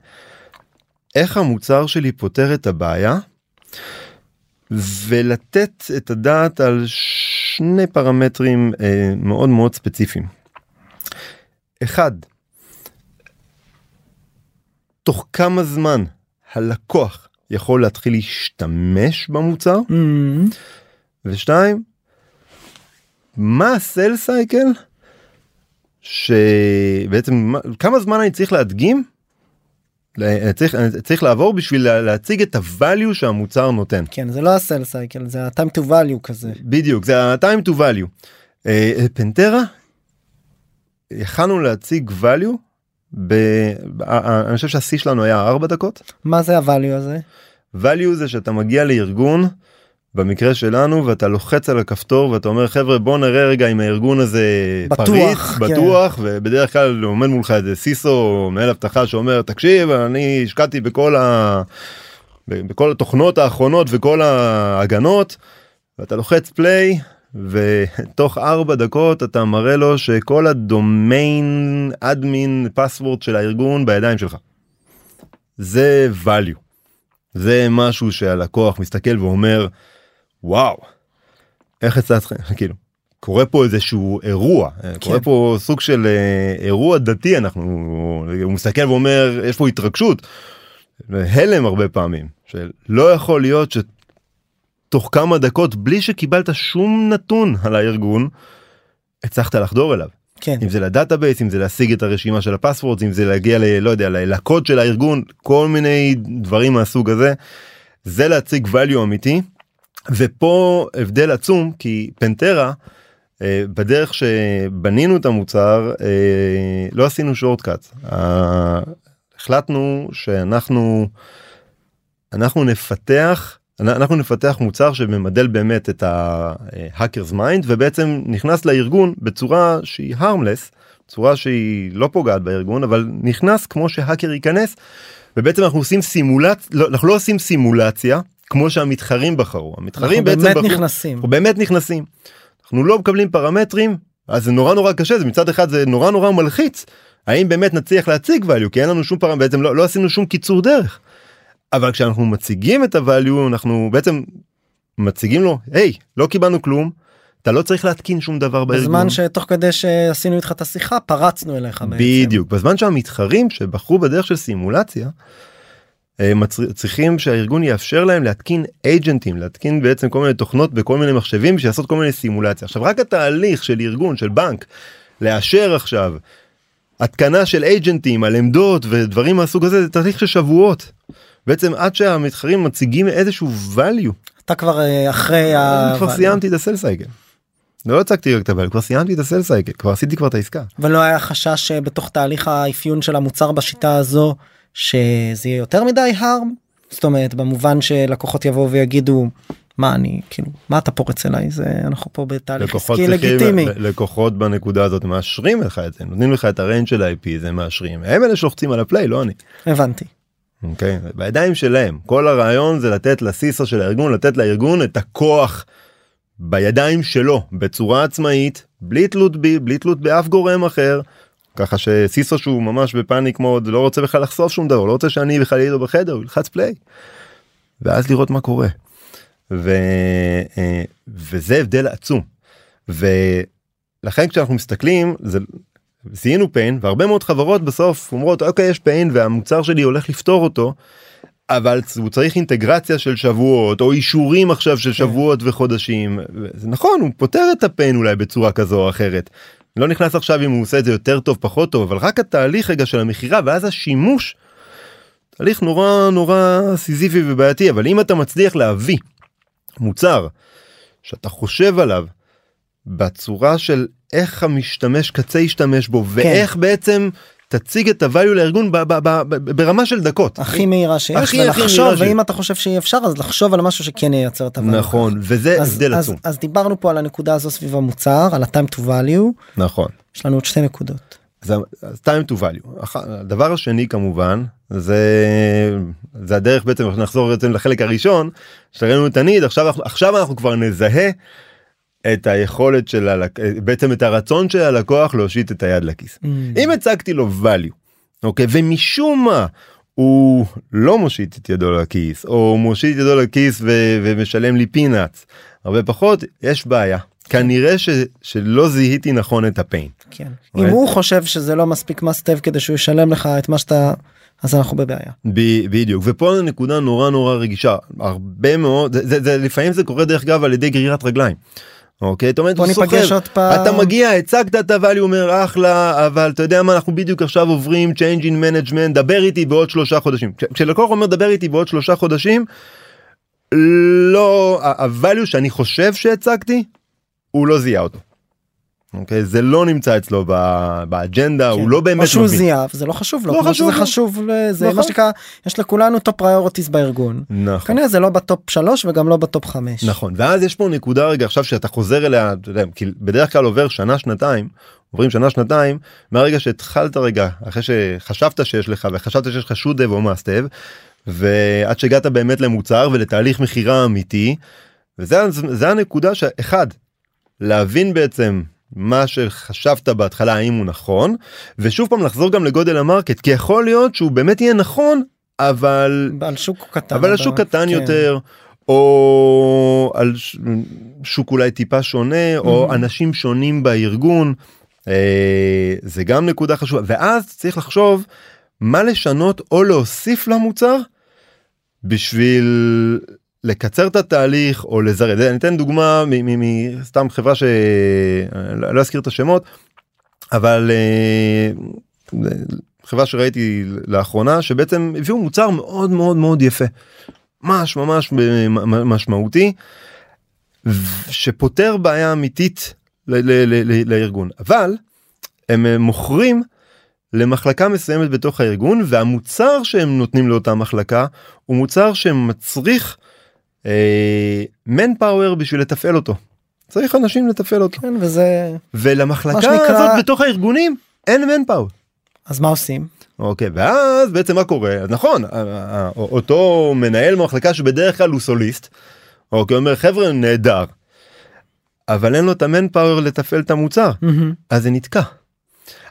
איך המוצר שלי פותר את הבעיה ולתת את הדעת על שני פרמטרים אה, מאוד מאוד ספציפיים. אחד, תוך כמה זמן הלקוח יכול להתחיל להשתמש במוצר מהמם. ושתיים, מה הסל סייקל שבעצם מה- כמה זמן אני צריך להדגים ל- צריך, צריך לעבור בשביל לה- להציג את הvalue שהמוצר נותן. כן זה לא הסל סייקל זה ה-time to value כזה. בדיוק זה ה-time to value. אה, פנטרה יכלנו להציג value ב... ה- אני חושב שהשיא שלנו היה 4 דקות. מה זה ה-value הזה? value זה שאתה מגיע לארגון במקרה שלנו ואתה לוחץ על הכפתור ואתה אומר חבר'ה בוא נראה רגע אם הארגון הזה בטוח, פריץ כן. בטוח ובדרך כלל עומד מולך איזה סיסו מנהל אבטחה שאומר תקשיב אני השקעתי בכל ה... בכל התוכנות האחרונות וכל ההגנות ואתה לוחץ פליי ותוך ארבע דקות אתה מראה לו שכל הדומיין אדמין פסוורד של הארגון בידיים שלך. זה value. זה משהו שהלקוח מסתכל ואומר וואו איך הצלחת כאילו קורה פה איזשהו אירוע קורה פה סוג של אה, אירוע דתי אנחנו הוא מסתכל ואומר יש פה התרגשות הלם הרבה פעמים שלא יכול להיות שתוך כמה דקות בלי שקיבלת שום נתון על הארגון הצלחת לחדור אליו. כן. אם זה ל database אם זה להשיג את הרשימה של ה passwords אם זה להגיע ל... לא יודע לקוד של הארגון כל מיני דברים מהסוג הזה. זה להציג value אמיתי ופה הבדל עצום כי פנטרה אה, בדרך שבנינו את המוצר אה, לא עשינו שורטקאט החלטנו שאנחנו אנחנו נפתח אנחנו נפתח מוצר שממדל באמת את ה-hackers mind ובעצם נכנס לארגון בצורה שהיא harmless צורה שהיא לא פוגעת בארגון אבל נכנס כמו שהאקר ייכנס ובעצם אנחנו עושים סימולציה לא, אנחנו לא עושים סימולציה כמו שהמתחרים בחרו המתחרים בעצם באמת בחרו, נכנסים. אנחנו באמת נכנסים אנחנו לא מקבלים פרמטרים אז זה נורא נורא קשה זה מצד אחד זה נורא נורא מלחיץ האם באמת נצליח להציג value כי אין לנו שום פרמטר בעצם לא, לא עשינו שום קיצור דרך. אבל כשאנחנו מציגים את הvalue אנחנו בעצם מציגים לו היי לא קיבלנו כלום אתה לא צריך להתקין שום דבר בארגון. בזמן שתוך כדי שעשינו איתך את השיחה פרצנו אליך בעצם. בדיוק בזמן שהמתחרים שבחרו בדרך של סימולציה מצר- צריכים שהארגון יאפשר להם להתקין אייג'נטים להתקין בעצם כל מיני תוכנות בכל מיני מחשבים בשביל לעשות כל מיני סימולציה עכשיו רק התהליך של ארגון של בנק לאשר עכשיו התקנה של אייג'נטים על עמדות ודברים מהסוג הזה זה תהליך של שבועות. בעצם עד שהמתחרים מציגים איזשהו value אתה כבר אה, אחרי ה... כבר סיימתי את הסל סייקל. לא הצגתי רק את הvalue כבר סיימתי את הסל סייקל כבר עשיתי כבר את העסקה. ולא היה חשש אה, בתוך תהליך האפיון של המוצר בשיטה הזו שזה יהיה יותר מדי harm? זאת אומרת במובן שלקוחות יבואו ויגידו מה אני כאילו מה אתה פורץ אליי זה אנחנו פה בתהליך עסקי לגיטימי. לקוחות בנקודה הזאת מאשרים לך את זה נותנים לך את הריינג של ה-IP זה מאשרים הם אלה שלוחצים על הפליי לא אני. הבנתי. אוקיי בידיים שלהם כל הרעיון זה לתת לסיסו של הארגון לתת לארגון את הכוח בידיים שלו בצורה עצמאית בלי תלות בי בלי תלות באף גורם אחר. ככה שסיסו שהוא ממש בפאניק מוד לא רוצה בכלל לחשוף שום דבר לא רוצה שאני בכלל אהיה בחדר הוא ילחץ פליי. ואז לראות מה קורה. ו, אה, וזה הבדל עצום. ולכן כשאנחנו מסתכלים זה זיהינו pain והרבה מאוד חברות בסוף אומרות אוקיי יש pain והמוצר שלי הולך לפתור אותו. אבל הוא צריך אינטגרציה של שבועות או אישורים עכשיו של שבועות וחודשים זה נכון הוא פותר את הפיין אולי בצורה כזו או אחרת. לא נכנס עכשיו אם הוא עושה את זה יותר טוב פחות טוב אבל רק התהליך רגע של המכירה ואז השימוש. תהליך נורא נורא סיזיפי ובעייתי אבל אם אתה מצליח להביא מוצר שאתה חושב עליו בצורה של איך המשתמש קצה ישתמש בו ואיך בעצם תציג את הvalue לארגון ב- ב- ב- ב- ברמה של דקות. הכי מהירה שיש הכי- הכי ולחשוב שיש. ואם אתה חושב שאי אפשר אז לחשוב על משהו שכן ייצר את הvalue. נכון וזה אז, הבדל אז, עצום. אז דיברנו פה על הנקודה הזו סביב המוצר על ה-time to value נכון. יש לנו עוד שתי נקודות. זה אז time to value. הדבר השני כמובן זה זה הדרך בעצם נחזור בעצם לחלק הראשון שראינו את הניד עכשיו עכשיו אנחנו כבר נזהה את היכולת של הלק... בעצם את הרצון של הלקוח להושיט את היד לכיס. Mm. אם הצגתי לו value אוקיי ומשום מה הוא לא מושיט את ידו לכיס או מושיט את ידו לכיס ו... ומשלם לי פינאץ הרבה פחות יש בעיה כנראה ש... שלא זיהיתי נכון את הפיין. כן. אוקיי. אם הוא חושב שזה לא מספיק מסטב כדי שהוא ישלם לך את מה שאתה אז אנחנו בבעיה. ב- בדיוק ופה נקודה נורא נורא רגישה הרבה מאוד זה, זה, זה לפעמים זה קורה דרך אגב על ידי גרירת רגליים. אוקיי, בוא הוא ניפגש סוחב. אתה מגיע, הצגת את הvalue, אומר אחלה, אבל אתה יודע מה, אנחנו בדיוק עכשיו עוברים change management, דבר איתי בעוד שלושה חודשים. כש- כשלקוח אומר דבר איתי בעוד שלושה חודשים, לא, ה-value שאני חושב שהצגתי, הוא לא זיהה אותו. אוקיי, זה לא נמצא אצלו ב- באג'נדה, הוא לא באמת כן. או שהוא מבין. זיהה וזה לא חשוב לו. לא חשוב לו. חשוב זה מה נכון. שנקרא יש לכולנו top priorities בארגון. נכון. כנראה זה לא ב top 3 וגם לא ב top 5. נכון ואז יש פה נקודה רגע עכשיו שאתה חוזר אליה אתה יודע, כי בדרך כלל עובר שנה שנתיים עוברים שנה שנתיים מהרגע שהתחלת רגע אחרי שחשבת שיש לך וחשבת שיש לך have או have ועד שהגעת באמת למוצר ולתהליך מכירה אמיתי וזה זה הנקודה שאחד להבין בעצם מה שחשבת בהתחלה האם הוא נכון ושוב פעם לחזור גם לגודל המרקט כי יכול להיות שהוא באמת יהיה נכון אבל על שוק קטן. אבל על שוק קטן כן. יותר או על ש- שוק אולי טיפה שונה או Mhm. אנשים שונים בארגון אה, זה גם נקודה חשובה ואז צריך לחשוב מה לשנות או להוסיף למוצר בשביל לקצר את התהליך או לזרז אני אתן דוגמה מסתם חברה שלא לא אזכיר את השמות אבל אה, חברה שראיתי לאחרונה שבעצם הביאו מוצר מאוד מאוד מאוד יפה. ממש ממש מ- משמעותי שפותר בעיה אמיתית לארגון. אבל הם אה, מוכרים למחלקה מסוימת בתוך הארגון והמוצר שהם נותנים לאותה מחלקה הוא מוצר שמצריך אה, manpower בשביל לתפעל אותו. צריך אנשים לתפעל אותו כן וזה ולמחלקה שנקרא- הזאת בתוך הארגונים אין manpower. אז מה עושים? אוקיי ואז בעצם מה קורה אז נכון ה- ה- אותו מנהל מחלקה שבדרך כלל הוא סוליסט. אוקיי אומר חבר'ה נהדר. אבל אין לו את המנפאוור לתפעל את המוצר. אז זה נתקע.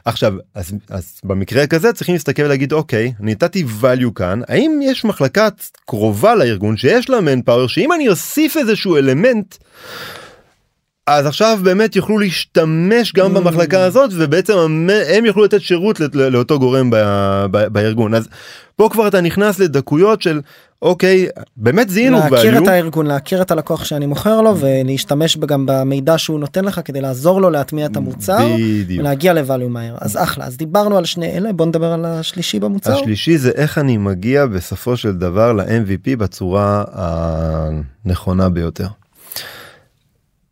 עכשיו אז, אז במקרה כזה צריכים להסתכל ולהגיד אוקיי אני נתתי value כאן האם יש מחלקה קרובה לארגון שיש לה manpower שאם אני אוסיף איזשהו אלמנט. אז עכשיו באמת יוכלו להשתמש גם Mm. במחלקה הזאת ובעצם המ- הם יוכלו לתת שירות לת- לאותו גורם ב, ב, בארגון אז פה כבר אתה נכנס לדקויות של אוקיי באמת זיהינו להכיר value את הארגון להכיר את הלקוח שאני מוכר לו ולהשתמש גם במידע שהוא נותן לך כדי לעזור לו להטמיע את המוצר בדיוק. ולהגיע לvalue מהר אז אחלה אז דיברנו על שני אלה בוא נדבר על השלישי במוצר. השלישי זה איך אני מגיע בסופו של דבר ל-MVP בצורה הנכונה ביותר.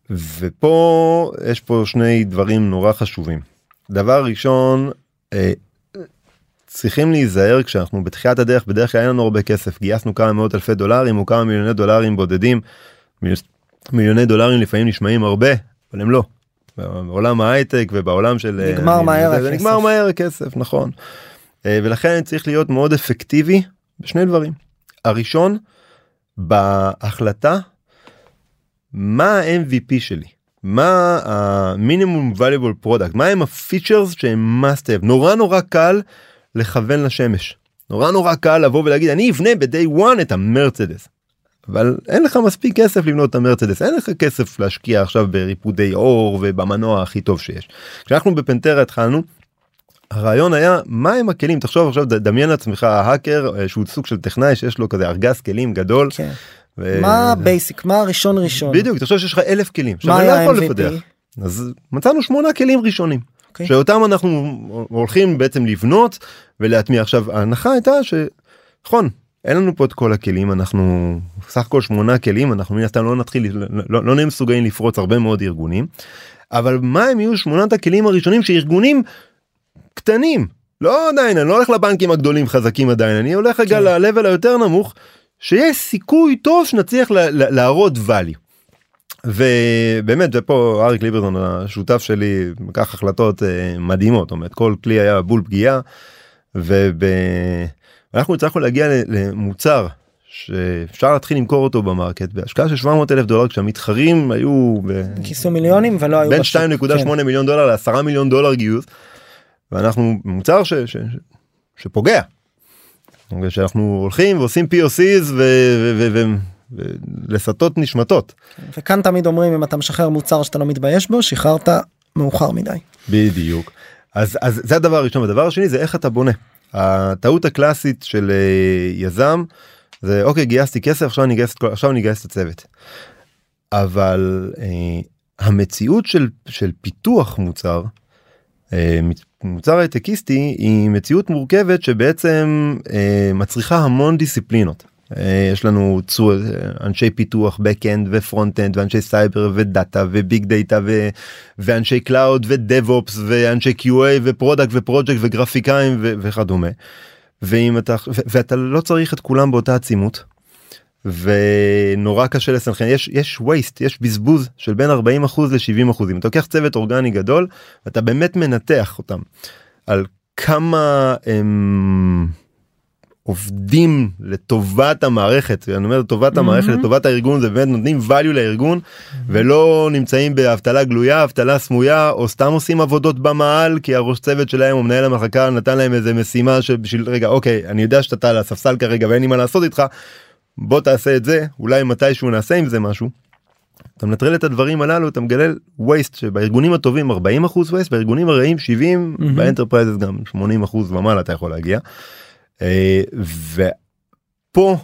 ופה יש פה שני דברים נורא חשובים. דבר ראשון, אה, צריכים להיזהר כשאנחנו בתחילת הדרך בדרך כלל אין לנו הרבה כסף גייסנו כמה מאות אלפי דולרים או כמה מיליוני דולרים בודדים. מיל- מיליוני דולרים לפעמים נשמעים הרבה אבל הם לא. בעולם ההייטק ובעולם של אה, נגמר מהר הכסף. נגמר מהר הכסף נכון. אה, ולכן צריך להיות מאוד אפקטיבי בשני דברים. הראשון בהחלטה מה ה-MVP שלי מה המינימום valuable product מה הם הפיצ'רס שהם must have נורא נורא קל לכוון לשמש נורא נורא קל לבוא ולהגיד אני אבנה ב-day one את המרצדס. אבל אין לך מספיק כסף לבנות את המרצדס אין לך כסף להשקיע עכשיו בריפודי אור ובמנוע הכי טוב שיש. כשאנחנו בפנטרה התחלנו. הרעיון היה מה הם הכלים תחשוב עכשיו דמיין לעצמך האקר אה, שהוא סוג של טכנאי שיש לו כזה ארגז כלים גדול. כן. ו- מה ה basic מה הראשון ראשון בדיוק תחשוב שיש לך אלף כלים. מה לא היה ה-MVP? אז מצאנו שמונה כלים ראשונים. אוקיי. שאותם אנחנו הולכים בעצם לבנות ולהטמיע עכשיו ההנחה הייתה שנכון אין לנו פה את כל הכלים אנחנו סך הכל שמונה כלים אנחנו מן הסתם לא נתחיל לא, לא, לא נהיה מסוגלים לפרוץ הרבה מאוד ארגונים אבל מה הם יהיו שמונת הכלים הראשונים שארגונים קטנים לא עדיין אני לא הולך לבנקים הגדולים חזקים עדיין אני הולך רגע כן. ל-level היותר נמוך שיש סיכוי טוב שנצליח לה- לה- להראות value. ובאמת ופה אריק ליברטון השותף שלי לקח החלטות אה, מדהימות אומרת כל כלי היה בול פגיעה ואנחנו הצלחנו להגיע למוצר שאפשר להתחיל למכור אותו במרקט בהשקעה של 700 אלף דולר כשהמתחרים היו ב- כיסו מיליונים ולא היו בין בשוק. 2.8 כן. מיליון דולר ל-10 מיליון דולר גיוס ואנחנו מוצר ש, ש, ש, שפוגע. שאנחנו הולכים ועושים POCs ולסטות נשמטות. וכאן תמיד אומרים אם אתה משחרר מוצר שאתה לא מתבייש בו שחררת מאוחר מדי. בדיוק. אז, אז זה הדבר הראשון. הדבר השני זה איך אתה בונה. הטעות הקלאסית של אה, יזם זה אוקיי גייסתי כסף עכשיו אני אגייס עכשיו אני אגייס את הצוות. אבל אה, המציאות של, של פיתוח מוצר אה, מוצר הייטקיסטי היא מציאות מורכבת שבעצם אה, מצריכה המון דיסציפלינות. אה, יש לנו צו, אנשי פיתוח backend ו front-end ואנשי סייבר ו data ו big data ו, ואנשי cloud ו DevOps ואנשי QA ו product ו project וגרפיקאים ו, וכדומה. ואם אתה ו- ואתה לא צריך את כולם באותה עצימות. ונורא קשה לסנכרן יש יש waste יש בזבוז של בין 40 אחוז ל-70 אחוזים אתה לוקח צוות אורגני גדול ואתה באמת מנתח אותם על כמה הם עובדים לטובת המערכת אני אומר לטובת המערכת לטובת הארגון זה באמת נותנים value לארגון ולא נמצאים באבטלה גלויה אבטלה סמויה או סתם עושים עבודות במעל כי הראש צוות שלהם או מנהל המחלקה נתן להם איזה משימה שבשביל רגע אוקיי אני יודע שאתה על הספסל כרגע ואין לי מה לעשות איתך בוא תעשה את זה אולי מתישהו נעשה עם זה משהו. אתה מנטרל את הדברים הללו אתה מגלה waste שבארגונים הטובים 40 אחוז waste בארגונים הרעים 70 מהמם. ב enterprises גם 80 אחוז ומעלה אתה יכול להגיע. אה, ופה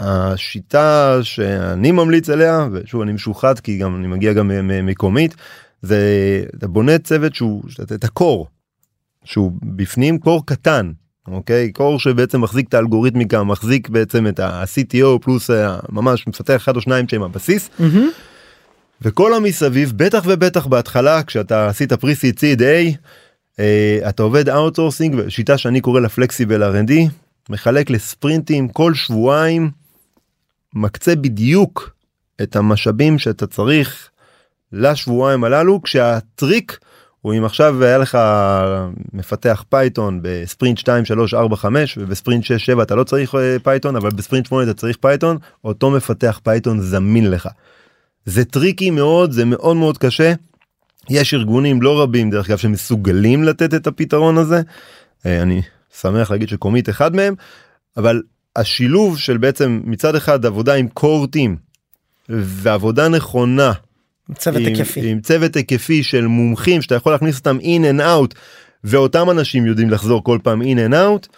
השיטה שאני ממליץ עליה ושוב אני משוחד כי גם אני מגיע גם מקומית זה אתה בונה צוות שהוא את ה core שהוא בפנים core קטן אוקיי core שבעצם מחזיק את האלגוריתמיקה מחזיק בעצם את ה-CTO פלוס אה, ממש מפתח אחד או שניים שהם הבסיס מהמם. וכל המסביב בטח ובטח בהתחלה כשאתה עשית seed A אתה עובד outsourcing שיטה שאני קורא לה flexible R&D מחלק לספרינטים כל שבועיים מקצה בדיוק את המשאבים שאתה צריך לשבועיים הללו כשהטריק הוא אם עכשיו היה לך מפתח Python בספרינט 2 3 4 5 ובספרינט 6 7 אתה לא צריך אה, Python אבל בספרינט 8 אתה צריך Python אותו מפתח Python זמין לך. זה טריקי מאוד זה מאוד מאוד קשה. יש ארגונים לא רבים דרך אגב שמסוגלים לתת את הפתרון הזה. אה, אני שמח להגיד שקומית אחד מהם אבל השילוב של בעצם מצד אחד עבודה עם core team ועבודה נכונה צוות עם, היקפי. עם צוות היקפי של מומחים שאתה יכול להכניס אותם in and out ואותם אנשים יודעים לחזור כל פעם in and out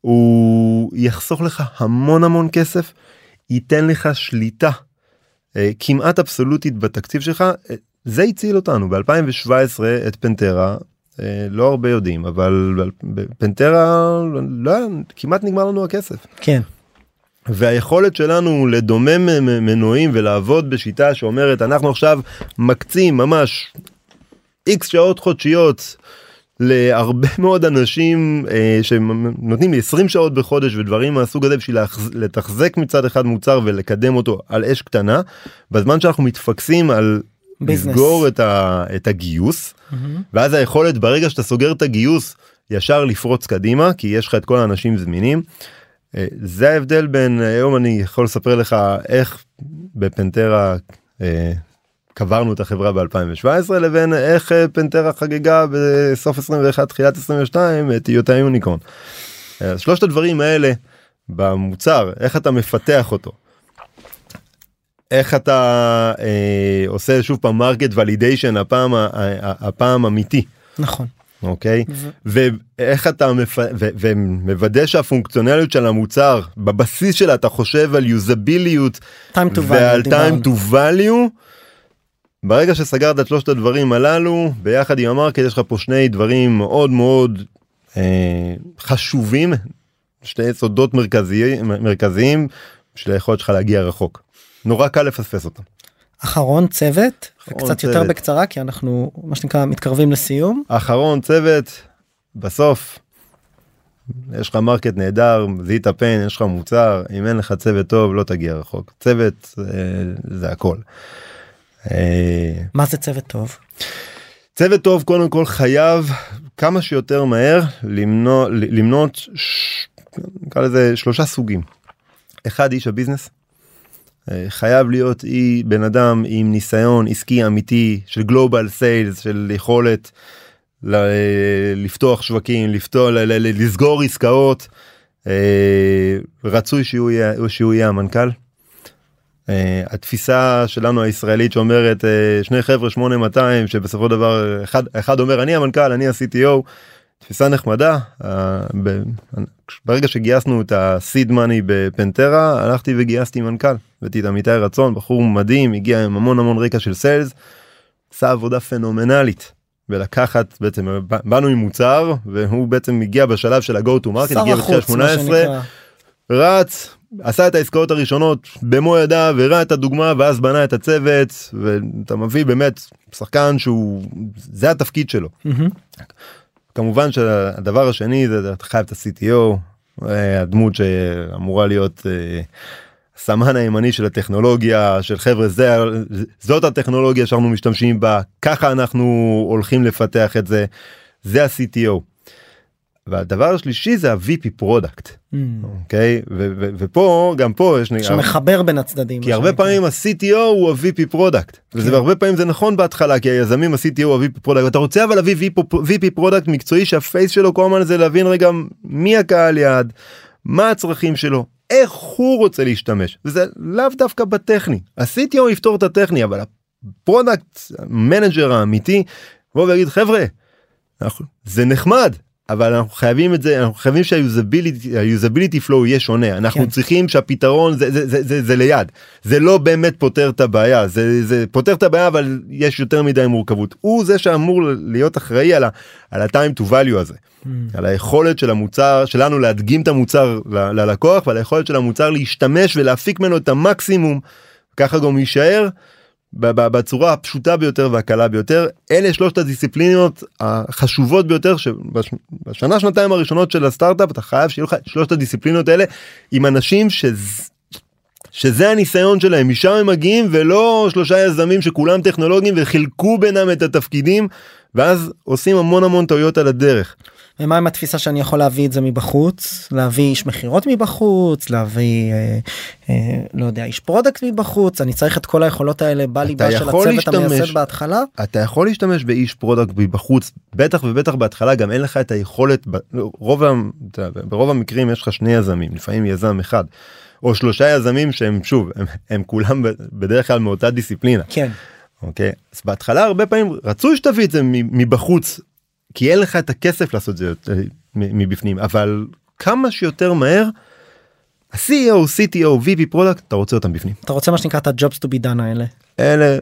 הוא יחסוך לך המון המון כסף ייתן לך שליטה אה, כמעט אבסולוטית בתקציב שלך אה, זה הציל אותנו ב2017 את פנטרה אה, לא הרבה יודעים אבל בפנטרה לא, כמעט נגמר לנו הכסף. כן. והיכולת שלנו לדומם מנועים ולעבוד בשיטה שאומרת אנחנו עכשיו מקצים ממש איקס שעות חודשיות להרבה מאוד אנשים אה, שנותנים לי 20 שעות בחודש ודברים מהסוג הזה בשביל להחז- לתחזק מצד אחד מוצר ולקדם אותו על אש קטנה בזמן שאנחנו מתפקסים על. לסגור את, ה, את הגיוס מהמם. ואז היכולת ברגע שאתה סוגר את הגיוס ישר לפרוץ קדימה כי יש לך את כל האנשים זמינים. אה, זה ההבדל בין היום אני יכול לספר לך איך בפנטרה אה, קברנו את החברה ב2017 לבין איך אה, Pentera חגגה בסוף 21 תחילת 22 את היותה unicorn. אה, אז שלושת הדברים האלה במוצר איך אתה מפתח אותו. איך אתה אה, עושה שוב פעם market validation הפעם הפעם אמיתי נכון. אוקיי ו- ואיך אתה מפ... ו... ומוודא שהפונקציונליות של המוצר בבסיס שלה אתה חושב על יוזביליות time to value. ועל time to value. ברגע שסגרת את שלושת הדברים הללו ביחד עם המרקט יש לך פה שני דברים מאוד מאוד אה, חשובים שני יסודות מרכזיים מרכזיים של היכולת שלך להגיע רחוק. נורא קל לפספס אותם. אחרון צוות אחרון קצת יותר צוות. בקצרה כי אנחנו מה שנקרא מתקרבים לסיום. אחרון צוות בסוף יש לך market נהדר זיהית pain יש לך מוצר אם אין לך צוות טוב לא תגיע רחוק צוות אה, זה הכל. אה, מה זה צוות טוב? צוות טוב קודם כל חייב כמה שיותר מהר למנוע למנות ש- נקרא לזה שלושה סוגים. אחד איש ה business. אה, חייב להיות אי בן אדם עם ניסיון עסקי אמיתי של global sales של יכולת ל- לפתוח שווקים לפתוח ל- ל- לסגור עסקאות. אה, רצוי שהוא יהיה שהוא יהיה המנכ"ל. אה, התפיסה שלנו הישראלית שאומרת אה, שני חבר'ה 8200 שבסופו של דבר אחד אחד אומר אני המנכ"ל אני ה-CTO. תפיסה נחמדה אה, ברגע שגייסנו את הסיד מאני בפנטרה הלכתי וגייסתי מנכ"ל הבאתי את עמיתי רצון בחור מדהים הגיע עם המון המון רקע של סיילס. עשה עבודה פנומנלית ולקחת בעצם באנו עם מוצר והוא בעצם הגיע בשלב של ה-go to market הגיע בתחילת החוץ מה 18 שנקרא. רץ עשה את העסקאות הראשונות במו ידיו הראה את הדוגמה ואז בנה את הצוות ואתה מביא באמת שחקן שהוא זה התפקיד שלו מהמם. כמובן שהדבר השני זה אתה חייב את ה-CTO אה, הדמות שאמורה להיות אה, הסמן הימני של הטכנולוגיה של חבר'ה זה זאת הטכנולוגיה שאנחנו משתמשים בה ככה אנחנו הולכים לפתח את זה זה ה-CTO. והדבר השלישי זה ה-VP product Mm. אוקיי ופה גם פה יש שמחבר בין הצדדים. כי הרבה. פעמים ה-CTO הוא ה-VP product וזה כן. הרבה פעמים זה נכון בהתחלה כי היזמים ה-CTO הוא ה-VP product אתה רוצה אבל להביא VP product מקצועי שהפייס שלו כל הזמן זה להבין רגע מי הקהל יעד מה הצרכים שלו איך הוא רוצה להשתמש וזה לאו דווקא בטכני ה-CTO יפתור את הטכני אבל ה product manager האמיתי בוא ויגיד חבר'ה זה נחמד אבל אנחנו חייבים את זה אנחנו חייבים שה usability ה usability flow יהיה שונה. אנחנו כן. צריכים שהפתרון זה זה, זה זה זה ליד. זה לא באמת פותר את הבעיה זה זה פותר את הבעיה אבל יש יותר מדי מורכבות. הוא זה שאמור להיות אחראי על ה-time to value הזה. Mm. על היכולת של המוצר שלנו להדגים את המוצר ל- ללקוח ועל היכולת של המוצר להשתמש ולהפיק ממנו את המקסימום. ככה גם יישאר בצורה הפשוטה ביותר והקלה ביותר אלה שלושת הדיסציפלינות החשובות ביותר שבשנה שנתיים הראשונות של הסטארט-אפ אתה חייב שיהיו לך שלושת הדיסציפלינות האלה עם אנשים שזה. שזה הניסיון שלהם משם הם מגיעים ולא שלושה יזמים שכולם טכנולוגיים וחילקו בינם את התפקידים ואז עושים המון המון טעויות על הדרך. ומה עם התפיסה שאני יכול להביא את זה מבחוץ? להביא איש מכירות מבחוץ להביא אה, אה, לא יודע איש product מבחוץ אני צריך את כל היכולות האלה בליבה של הצוות המייסד להשתמש- בהתחלה? אתה יכול להשתמש באיש product מבחוץ בטח ובטח בהתחלה גם אין לך את היכולת ב- רוב ה- אתה יודע, ברוב המקרים יש לך שני יזמים לפעמים יזם אחד או שלושה יזמים שהם שוב הם, הם כולם בדרך כלל מאותה דיסציפלינה. כן. אוקיי? אז בהתחלה הרבה פעמים רצוי שתביא את זה מבחוץ כי אין לך את הכסף לעשות זה מבפנים אבל כמה שיותר מהר. ה-CEO, CTO, VP product אתה רוצה אותם בפנים. אתה רוצה מה שנקרא את ה-jobs to be done האלה אלה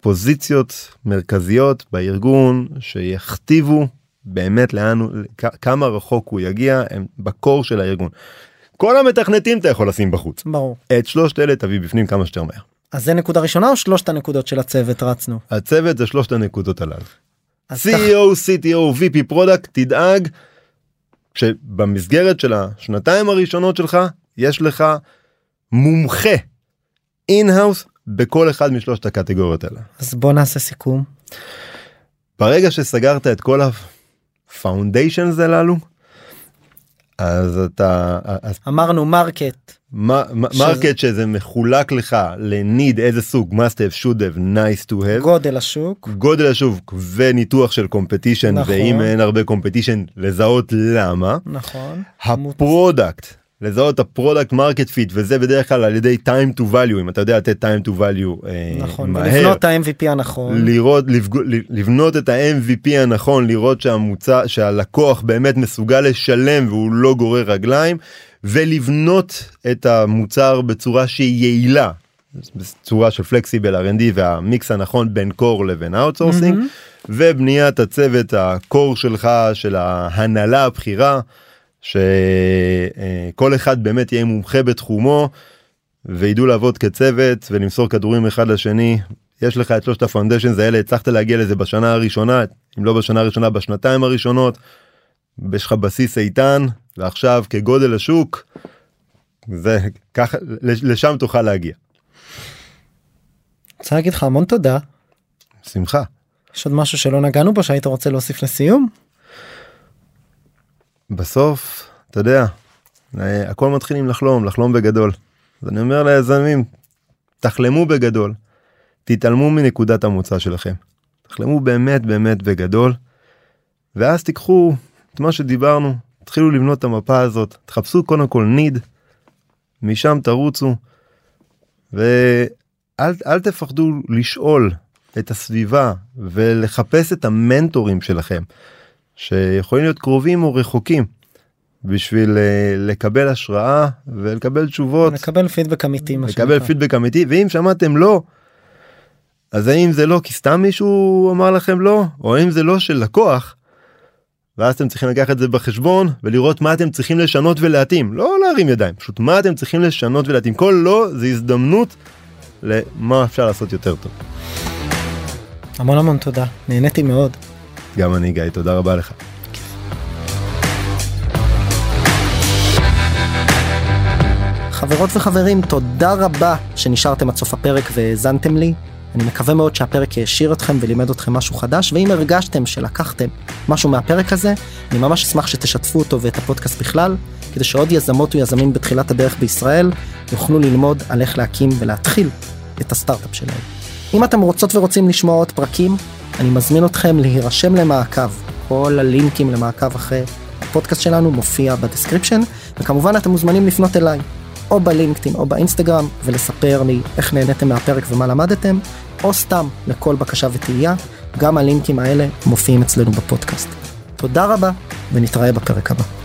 פוזיציות מרכזיות בארגון שיכתיבו באמת לאן כמה רחוק הוא יגיע הם ב core של הארגון. כל המתכנתים אתה יכול לשים בחוץ ברור את שלושת אלה תביא בפנים כמה שיותר מהר. אז זה נקודה ראשונה או שלושת הנקודות של הצוות רצנו הצוות זה שלושת הנקודות הללו. CEO, CTO, VP product תדאג שבמסגרת של השנתיים הראשונות שלך יש לך מומחה in-house בכל אחד משלושת הקטגוריות האלה. אז בוא נעשה סיכום ברגע שסגרת את כל ה foundations הללו אז אתה אז אמרנו market. market שזה מחולק לך ל need איזה סוג? must have should have nice to have. גודל השוק. גודל השוק וניתוח של competition נכון. ואם אין הרבה competition לזהות למה. נכון. ה product לזהות את ה product market fit וזה בדרך כלל על ידי time to value אם אתה יודע לתת time to value נכון, מהר. ולבנות את ה-MVP הנכון. לראות לפג... לבנות את ה-MVP הנכון לראות שהמוצר שהלקוח באמת מסוגל לשלם והוא לא גורר רגליים ולבנות את המוצר בצורה שהיא יעילה. בצורה של flexible R&D והמיקס הנכון בין core לבין outsourcing מהמם. ובניית הצוות ה core שלך של ההנהלה הבכירה שכל אחד באמת יהיה מומחה בתחומו וידעו לעבוד כצוות ולמסור כדורים אחד לשני יש לך את שלושת ה foundations האלה הצלחת להגיע לזה בשנה הראשונה אם לא בשנה הראשונה בשנתיים הראשונות. יש לך בסיס איתן ועכשיו כגודל השוק זה ככה לשם תוכל להגיע. רוצה להגיד לך המון תודה. שמחה. יש עוד משהו שלא נגענו בו שהיית רוצה להוסיף לסיום? בסוף אתה יודע אה, הכל מתחילים לחלום לחלום בגדול. אז אני אומר ליזמים תחלמו בגדול. תתעלמו מנקודת המוצא שלכם. תחלמו באמת באמת בגדול. ואז תיקחו את מה שדיברנו תתחילו לבנות את המפה הזאת תחפשו קודם כל ניד משם תרוצו ואל אל תפחדו לשאול את הסביבה ולחפש את המנטורים שלכם שיכולים להיות קרובים או רחוקים בשביל אה, לקבל השראה ולקבל תשובות לקבל פידבק אמיתי. לקבל. פידבק אמיתי ואם שמעתם לא אז האם זה לא כי סתם מישהו אמר לכם לא או האם זה לא של לקוח. ואז אתם צריכים לקחת את זה בחשבון ולראות מה אתם צריכים לשנות ולהתאים לא להרים ידיים פשוט מה אתם צריכים לשנות ולהתאים כל לא זה הזדמנות למה אפשר לעשות יותר טוב. המון המון תודה נהניתי מאוד. גם אני גיא תודה רבה לך. חברות וחברים תודה רבה שנשארתם עד סוף הפרק והאזנתם לי. אני מקווה מאוד שהפרק העשיר אתכם ולימד אתכם משהו חדש ואם הרגשתם שלקחתם משהו מהפרק הזה אני ממש אשמח שתשתפו אותו ואת הפודקאסט בכלל כדי שעוד יזמות ויזמים בתחילת הדרך בישראל יוכלו ללמוד על איך להקים ולהתחיל את הסטארט-אפ שלהם. אם אתם רוצות ורוצים לשמוע עוד פרקים אני מזמין אתכם להירשם למעקב כל הלינקים למעקב אחרי הפודקאסט שלנו מופיע ב description וכמובן אתם מוזמנים לפנות אליי או בלינקדאין או באינסטגרם ולספר לי איך נהניתם מהפרק ומה למדתם, או סתם לכל בקשה ותהייה, גם הלינקים האלה מופיעים אצלנו בפודקאסט. תודה רבה ונתראה בפרק הבא.